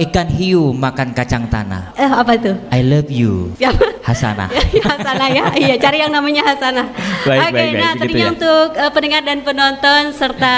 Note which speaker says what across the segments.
Speaker 1: Ikan hiu makan kacang tanah.
Speaker 2: Eh apa tuh?
Speaker 1: I love you.
Speaker 2: Siapa?
Speaker 1: Hasanah.
Speaker 2: Ya, Hasanah ya, iya cari yang namanya Hasanah.
Speaker 1: Baik,
Speaker 2: Oke,
Speaker 1: baik, baik,
Speaker 2: nah
Speaker 1: begitu
Speaker 2: tentunya
Speaker 1: ya.
Speaker 2: untuk eh, pendengar dan penonton serta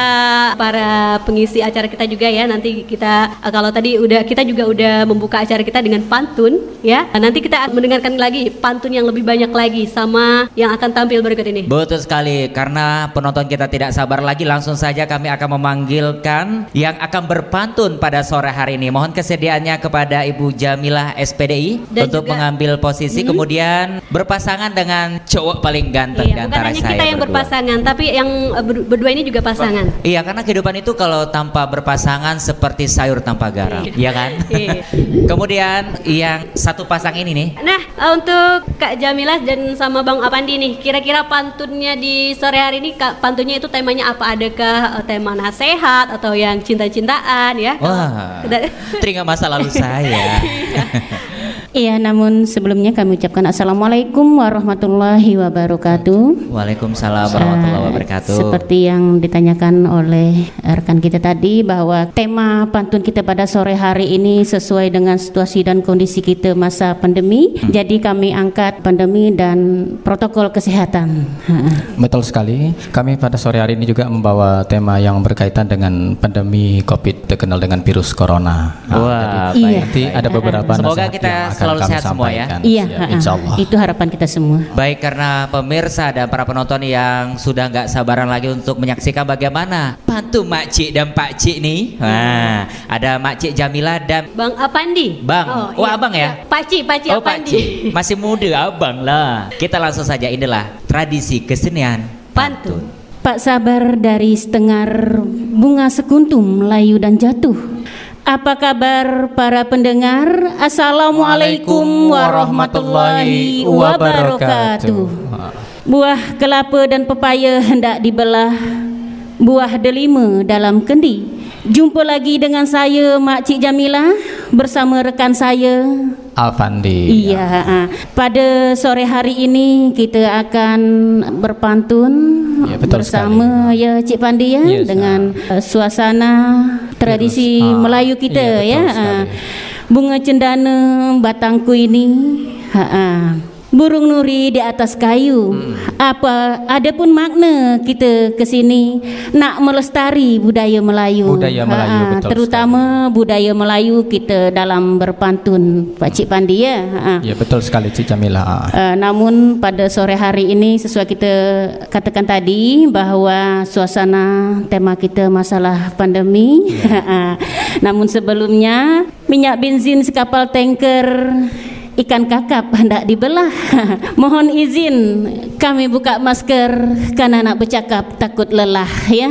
Speaker 2: para pengisi acara kita juga ya. Nanti kita eh, kalau tadi udah kita juga udah membuka acara kita dengan pantun ya. Nah, Nanti kita mendengarkan lagi pantun yang lebih banyak lagi sama yang akan tampil berikut ini.
Speaker 1: Betul sekali, karena penonton kita tidak sabar lagi, langsung saja kami akan memanggilkan yang akan berpantun pada sore hari ini. Mohon kesediaannya kepada Ibu Jamilah SPDI
Speaker 2: Dan
Speaker 1: untuk
Speaker 2: juga-
Speaker 1: mengambil posisi, kemudian berpasangan dengan cowok paling ganteng
Speaker 2: Iya,
Speaker 1: di
Speaker 2: bukan
Speaker 1: antara
Speaker 2: hanya
Speaker 1: saya
Speaker 2: kita yang
Speaker 1: berdua.
Speaker 2: berpasangan, tapi yang eh, ber- berdua ini juga pasangan.
Speaker 1: Iya, karena kehidupan itu kalau tanpa berpasangan seperti sayur tanpa garam, iya kan?
Speaker 2: Iya.
Speaker 1: Kemudian yang satu pasang ini nih,
Speaker 2: Nah, eh, untuk Kak Jamilah dan sama Bang Apandi nih, kira-kira pantunnya di sore hari ini Kak, pantunnya itu temanya apa? Adakah eh, tema nasihat atau yang cinta-cintaan ya?
Speaker 1: wah, teringat masa lalu saya.
Speaker 3: Iya, namun sebelumnya kami ucapkan Assalamualaikum warahmatullahi wabarakatuh.
Speaker 1: Waalaikumsalam warahmatullahi wabarakatuh.
Speaker 3: Seperti yang ditanyakan oleh rekan kita tadi bahwa tema pantun kita pada sore hari ini sesuai dengan situasi dan kondisi kita masa pandemi.
Speaker 1: Hmm.
Speaker 3: Jadi kami angkat pandemi dan protokol kesehatan. Ha.
Speaker 4: Betul sekali. Kami pada sore hari ini juga membawa tema yang berkaitan dengan pandemi COVID terkenal dengan virus corona. Nah,
Speaker 1: Wah,
Speaker 4: jadi
Speaker 3: Iya.
Speaker 4: nanti ada beberapa
Speaker 1: Semoga
Speaker 4: nasihat
Speaker 1: kita
Speaker 4: yang akan
Speaker 1: selalu
Speaker 4: kami
Speaker 1: sehat semua ya.
Speaker 3: Iya,
Speaker 4: Ya, insya Allah.
Speaker 3: itu harapan kita semua.
Speaker 1: Baik karena pemirsa dan para penonton yang sudah nggak sabaran lagi untuk menyaksikan bagaimana pantun Makcik dan Pak Cik nih. Nah, ada Makcik Jamila dan
Speaker 2: Bang Apandi.
Speaker 1: Bang. Oh, abang ya?
Speaker 2: Paci, Paci
Speaker 1: Oh Pak
Speaker 2: Apandi.
Speaker 1: Cik, masih muda abang lah. Kita langsung saja inilah tradisi kesenian
Speaker 2: Pantun.
Speaker 3: Pak sabar dari setengar bunga sekuntum layu dan jatuh. Apa kabar para pendengar? Assalamualaikum warahmatullahi wabarakatuh. Buah kelapa dan pepaya hendak dibelah. Buah delima dalam kendi. Jumpa lagi dengan saya Mak Cik Jamila bersama rekan saya
Speaker 4: Alfandi.
Speaker 3: Iya, ha. pada sore hari ini kita akan berpantun
Speaker 4: Ya, betul
Speaker 3: bersama ya Cik Pandi ya
Speaker 4: Yes,
Speaker 3: dengan suasana tradisi
Speaker 4: Virus. Ah,
Speaker 3: Melayu kita
Speaker 4: iya,
Speaker 3: ya.
Speaker 4: sekali.
Speaker 3: Ah, bunga cendana batangku ini. Ha, ha. Burung nuri di atas kayu.
Speaker 4: Hmm.
Speaker 3: Apa ada pun makna kita ke sini nak melestari budaya Melayu.
Speaker 4: Budaya Melayu,
Speaker 3: Ha, ha.
Speaker 4: betul
Speaker 3: Terutama budaya Melayu kita dalam berpantun Pak Cik Pandi ya. Ha.
Speaker 4: Ya betul sekali Cik Jamila. Ah.
Speaker 3: Uh, namun pada sore hari ini sesuai kita katakan tadi bahawa suasana tema kita masalah pandemi. namun sebelumnya minyak benzin sekapal tanker ikan kakap hendak dibelah. Mohon izin kami buka masker karena nak bercakap takut lelah ya.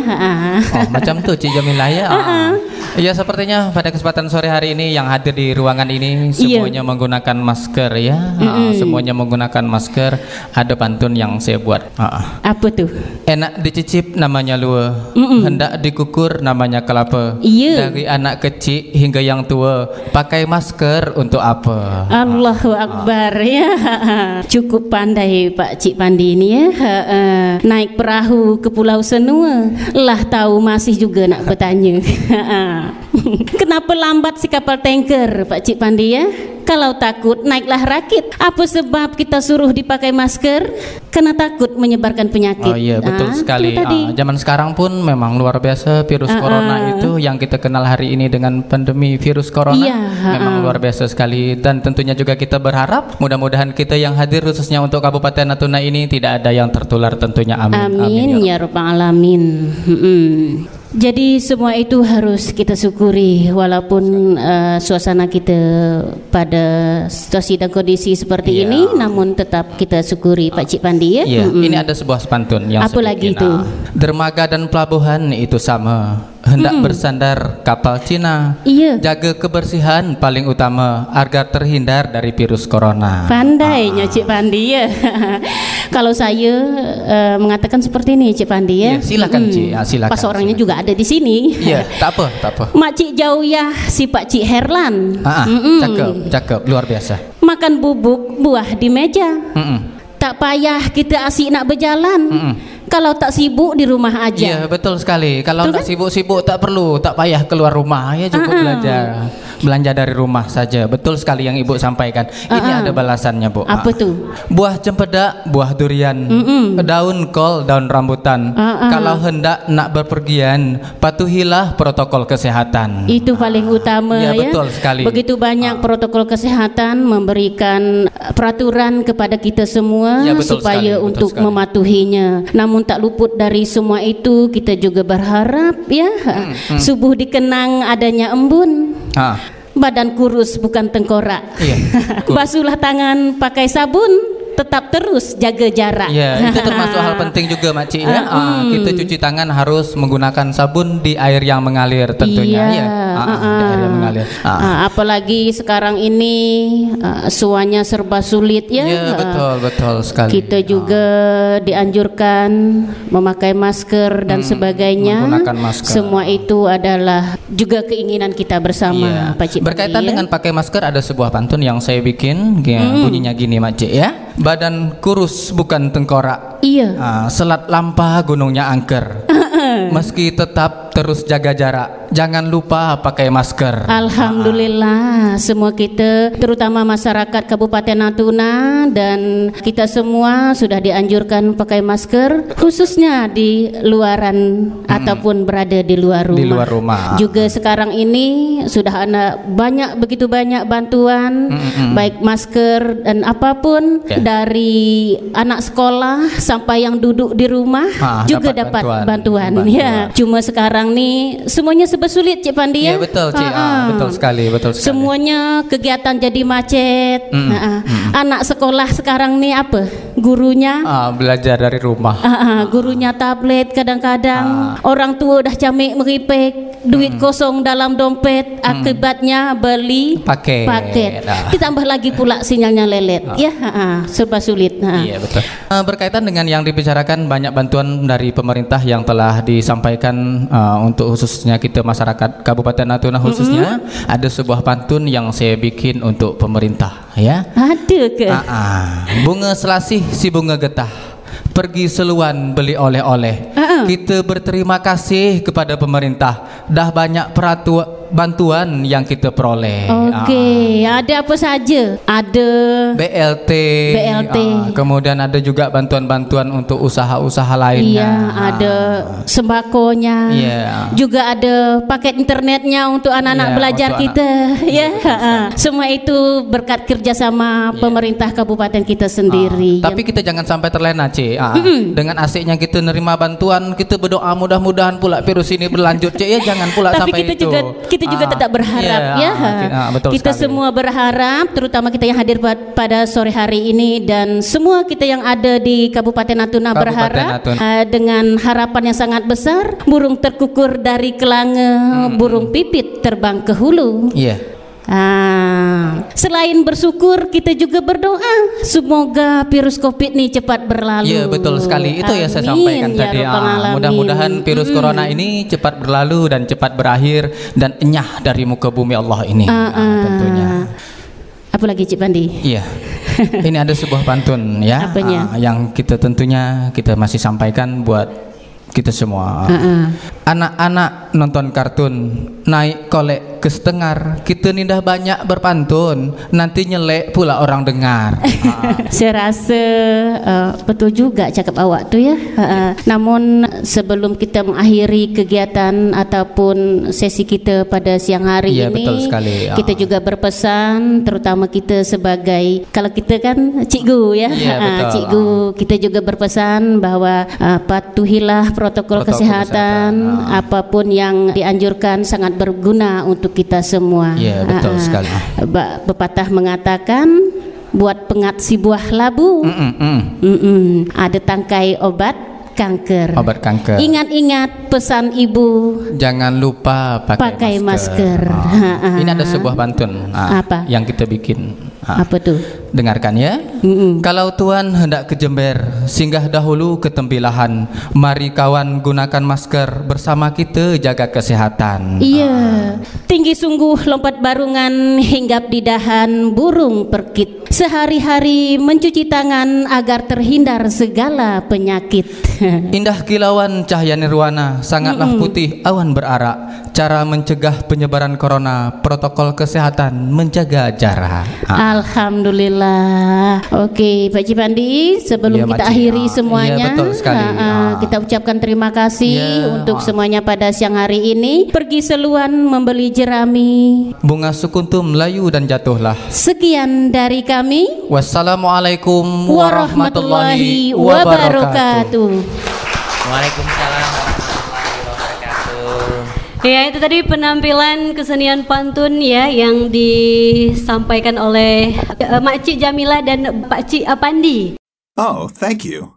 Speaker 4: Oh, macam tu Cik Jamila ya. Ah. Ya sepertinya pada kesempatan sore hari ini yang hadir di ruangan ini
Speaker 3: Iya.
Speaker 4: semuanya menggunakan masker ya. Ah, semuanya menggunakan masker. Ada pantun yang saya buat. Ah.
Speaker 3: Apa tu?
Speaker 4: Enak dicicip namanya lua, hendak dikukur namanya kelapa.
Speaker 3: Iya.
Speaker 4: Dari anak kecil hingga yang tua, pakai masker untuk apa?
Speaker 3: Allahu Akbar ya. Cukup pandai Pak Cik Pandi ini ya. Ha, ha. Naik perahu ke Pulau Senua. Lah tahu masih juga nak bertanya. Kenapa lambat si kapal tanker Pak Cik Pandi ya? Kalau takut naiklah rakit. Apa sebab kita suruh dipakai masker? Karena takut menyebarkan penyakit.
Speaker 4: Oh iya betul
Speaker 3: Ah,
Speaker 4: sekali. Ah, zaman sekarang pun memang luar biasa virus
Speaker 3: Ah,
Speaker 4: corona
Speaker 3: ah.
Speaker 4: itu yang kita kenal hari ini dengan pandemi virus corona
Speaker 3: Iya, ah,
Speaker 4: memang
Speaker 3: ah.
Speaker 4: luar biasa sekali dan tentunya juga kita berharap mudah-mudahan kita yang hadir khususnya untuk Kabupaten Natuna ini tidak ada yang tertular tentunya amin.
Speaker 3: Amin, ya rabbal alamin. Mm-mm. Jadi semua itu harus kita syukuri walaupun uh, suasana kita pada situasi dan kondisi seperti
Speaker 4: Iya.
Speaker 3: ini namun tetap kita syukuri Pak Cik Pandi ya.
Speaker 4: Iya,
Speaker 3: Mm-mm.
Speaker 4: ini ada sebuah pantun yang
Speaker 3: Apa lagi itu?
Speaker 4: ah, Dermaga dan pelabuhan itu sama. Hendak bersandar kapal Cina.
Speaker 3: Iya.
Speaker 4: Jaga kebersihan paling utama agar terhindar dari virus corona.
Speaker 3: Pandainya Cik Pandi ya. Kalau saya uh, mengatakan seperti ini Cik Pandi ya.
Speaker 4: Iya, silakan, Cik. Ah, silakan,
Speaker 3: Pas orangnya
Speaker 4: silakan.
Speaker 3: juga ada di sini.
Speaker 4: Iya, tak apa, tak apa.
Speaker 3: Mak Cik jauh ya si Pak Cik Herlan.
Speaker 4: Ah,
Speaker 3: Mm-mm.
Speaker 4: cakep, cakep, luar biasa.
Speaker 3: Makan bubuk buah di meja.
Speaker 4: Mm-mm.
Speaker 3: Tak payah kita asyik nak berjalan.
Speaker 4: Mm-mm.
Speaker 3: Kalau tak sibuk di rumah aja.
Speaker 4: Iya betul sekali. Kalau
Speaker 3: Betul
Speaker 4: tak sibuk-sibuk tak perlu, tak payah keluar rumah ya cukup
Speaker 3: Ah, ah.
Speaker 4: belajar belanja dari rumah saja. Betul sekali yang ibu sampaikan. Ini
Speaker 3: Ah, ah.
Speaker 4: ada balasannya bu.
Speaker 3: Apa
Speaker 4: Ah.
Speaker 3: tuh?
Speaker 4: Buah cempedak, buah durian, daun kol, daun rambutan.
Speaker 3: Ah, ah.
Speaker 4: Kalau hendak nak berpergian, patuhilah protokol kesehatan.
Speaker 3: Itu paling utama
Speaker 4: Ya,
Speaker 3: ya.
Speaker 4: betul sekali.
Speaker 3: Begitu banyak protokol kesehatan memberikan uh, peraturan kepada kita semua
Speaker 4: Ya,
Speaker 3: supaya
Speaker 4: sekali,
Speaker 3: untuk
Speaker 4: sekali.
Speaker 3: mematuhinya. Namun tak luput dari semua itu kita juga berharap ya
Speaker 4: Hmm,
Speaker 3: subuh dikenang adanya embun.
Speaker 4: Ah,
Speaker 3: Badan kurus bukan tengkorak.
Speaker 4: Iya, kurus.
Speaker 3: Basuhlah tangan pakai sabun, tetap terus jaga jarak.
Speaker 4: Ya, itu termasuk hal penting juga Makcik ya.
Speaker 3: Ah,
Speaker 4: Ah,
Speaker 3: mm.
Speaker 4: kita cuci tangan harus menggunakan sabun di air yang mengalir tentunya
Speaker 3: Iya,
Speaker 4: ya. Ah, ah,
Speaker 3: ah,
Speaker 4: di air yang mengalir. Ah.
Speaker 3: Ah, apalagi sekarang ini uh, suanya serba sulit ya.
Speaker 4: Ya,
Speaker 3: Ah,
Speaker 4: betul, betul sekali.
Speaker 3: Kita juga dianjurkan memakai masker dan sebagainya.
Speaker 4: Hmm, menggunakan masker.
Speaker 3: Semua itu adalah juga keinginan kita bersama,
Speaker 4: Iya.
Speaker 3: Pak Cik
Speaker 4: Berkaitan
Speaker 3: ya.
Speaker 4: dengan pakai masker ada sebuah pantun yang saya bikin ya,
Speaker 3: Hmm.
Speaker 4: bunyinya gini Makcik ya. Badan kurus bukan tengkorak.
Speaker 3: Iya.
Speaker 4: Ah, selat lampa gunungnya angker. Meski tetap terus jaga jarak, jangan lupa pakai masker.
Speaker 3: Alhamdulillah semua kita terutama masyarakat Kabupaten Natuna dan kita semua sudah dianjurkan pakai masker khususnya di luaran ataupun berada di luar rumah.
Speaker 4: Di luar rumah.
Speaker 3: Juga sekarang ini sudah ada banyak begitu banyak bantuan baik masker dan apa pun
Speaker 4: Ya.
Speaker 3: dari anak sekolah sampai yang duduk di rumah
Speaker 4: Ah,
Speaker 3: juga
Speaker 4: dapat
Speaker 3: dapat,
Speaker 4: bantuan.
Speaker 3: bantuan. Ya, cuma sekarang nih semuanya sulit Cik Pandi
Speaker 4: Iya
Speaker 3: ya.
Speaker 4: betul, Cik.
Speaker 3: Ah.
Speaker 4: betul sekali, betul sekali.
Speaker 3: Semuanya kegiatan jadi macet.
Speaker 4: Mm,
Speaker 3: Ah, ah. Anak sekolah sekarang nih apa? Gurunya
Speaker 4: Ah, belajar dari rumah.
Speaker 3: Ah, ah, gurunya tablet kadang-kadang
Speaker 4: Ah.
Speaker 3: orang tua dah camik meripik duit kosong dalam dompet akibatnya beli
Speaker 4: Paket.
Speaker 3: paket
Speaker 4: Ah.
Speaker 3: ditambah lagi pula sinyalnya lelet ya ah, ah, serba sulit ah.
Speaker 4: Iya betul. Eh, berkaitan dengan yang dibicarakan banyak bantuan dari pemerintah yang telah disampaikan eh, untuk khususnya kita masyarakat Kabupaten Natuna khususnya ada sebuah pantun yang saya bikin untuk pemerintah ya.
Speaker 3: ada ke
Speaker 4: Ah, ah. bunga selasih si bunga getah pergi seluan beli oleh-oleh.
Speaker 3: Ah, ah.
Speaker 4: Kita berterima kasih kepada pemerintah dah banyak peratu bantuan yang kita peroleh.
Speaker 3: Oke, ada apa saja? Ada
Speaker 4: BLT,
Speaker 3: BLT.
Speaker 4: ah, kemudian ada juga bantuan-bantuan untuk usaha-usaha lainnya.
Speaker 3: Iya, ada sembakonya.
Speaker 4: Iya.
Speaker 3: Juga ada paket internetnya untuk anak-anak
Speaker 4: Iya,
Speaker 3: belajar
Speaker 4: untuk
Speaker 3: kita. ya, semua itu berkat kerjasama pemerintah kabupaten kita sendiri.
Speaker 4: Ah, tapi kita jangan sampai terlena, C. Ah, Dengan asiknya kita nerima bantuan, kita berdoa mudah-mudahan pula virus ini berlanjut, C. Ya jangan pula
Speaker 3: tapi
Speaker 4: sampai
Speaker 3: kita
Speaker 4: itu.
Speaker 3: juga kita juga
Speaker 4: Ah,
Speaker 3: tetap berharap
Speaker 4: iya,
Speaker 3: ya.
Speaker 4: ah, ki- ah, betul
Speaker 3: kita
Speaker 4: sekali.
Speaker 3: semua berharap, terutama kita yang hadir pa- pada sore hari ini dan semua kita yang ada di Kabupaten Natuna
Speaker 4: Kabupaten
Speaker 3: berharap
Speaker 4: Natuna.
Speaker 3: ah, dengan harapan yang sangat besar, burung terkukur dari kelanga, burung pipit terbang ke hulu.
Speaker 4: Iya.
Speaker 3: Ah, selain bersyukur kita juga berdoa semoga virus Covid ini cepat berlalu.
Speaker 4: Iya betul sekali itu ya saya sampaikan
Speaker 3: ya
Speaker 4: tadi. Ah, mudah-mudahan virus corona ini cepat berlalu dan cepat berakhir dan enyah dari muka bumi Allah ini.
Speaker 3: Ah,
Speaker 4: Ah,
Speaker 3: ah.
Speaker 4: tentunya.
Speaker 3: Apa lagi Cik Pandi?
Speaker 4: Iya. Ini ada sebuah pantun ya
Speaker 3: Apanya?
Speaker 4: ah, yang kita tentunya kita masih sampaikan buat kita semua.
Speaker 3: Ah, ah.
Speaker 4: Anak-anak nonton kartun naik kolek ke setengar kita nindah banyak berpantun nanti nyelek pula orang dengar. Ah,
Speaker 3: Saya rasa uh, betul juga cakap awak tu ya. Uh, namun sebelum kita mengakhiri kegiatan ataupun sesi kita pada siang hari
Speaker 4: Iya,
Speaker 3: ini,
Speaker 4: betul sekali. Ah.
Speaker 3: kita juga berpesan, terutama kita sebagai kalau kita kan cikgu ya, Ah,
Speaker 4: betul.
Speaker 3: cikgu kita juga berpesan bahwa uh, patuhilah protokol,
Speaker 4: Protokol
Speaker 3: kesehatan,
Speaker 4: kesehatan, ah.
Speaker 3: apa pun yang dianjurkan sangat berguna untuk kita semua.
Speaker 4: Iya, betul
Speaker 3: ah.
Speaker 4: sekali.
Speaker 3: Pepatah mengatakan buat pengat si buah labu.
Speaker 4: mm, mm.
Speaker 3: Mm-mm. Ada tangkai obat kanker.
Speaker 4: Obat kanker.
Speaker 3: Ingat-ingat pesan ibu.
Speaker 4: Jangan lupa pakai,
Speaker 3: Pakai masker. Ha, ha.
Speaker 4: Ini ada sebuah pantun ah,
Speaker 3: Apa?
Speaker 4: yang kita bikin. Ah,
Speaker 3: Apa tuh?
Speaker 4: Dengarkan ya.
Speaker 3: Mm-mm.
Speaker 4: Kalau Tuan hendak ke Jember, singgah dahulu ke Tempilahan. Mari kawan gunakan masker bersama kita jaga kesehatan.
Speaker 3: Iya, tinggi sungguh lompat barungan hinggap di dahan burung perkit. Sehari-hari mencuci tangan agar terhindar segala penyakit.
Speaker 4: Indah kilauan cahaya nirwana, sangatlah putih awan berarak. Cara mencegah penyebaran corona, protokol kesehatan, menjaga jarak. Ah.
Speaker 3: Alhamdulillah. Oke, Pak Cipandi, sebelum
Speaker 4: Iya,
Speaker 3: kita akhiri
Speaker 4: Ah,
Speaker 3: semuanya,
Speaker 4: iya, betul sekali. ah,
Speaker 3: kita ucapkan terima kasih
Speaker 4: Iya,
Speaker 3: untuk
Speaker 4: ah.
Speaker 3: semuanya pada siang hari ini. Pergi seluan membeli jerami.
Speaker 4: Bunga sukuntum layu dan jatuhlah.
Speaker 3: Sekian dari kami.
Speaker 4: Wassalamualaikum
Speaker 3: Warahmatullahi wabarakatuh.
Speaker 1: Waalaikumsalam warahmatullahi wabarakatuh.
Speaker 2: Ya itu tadi penampilan kesenian pantun ya yang disampaikan oleh eh, Makcik Jamila dan Pak Cik Apandi.
Speaker 5: Oh, thank you.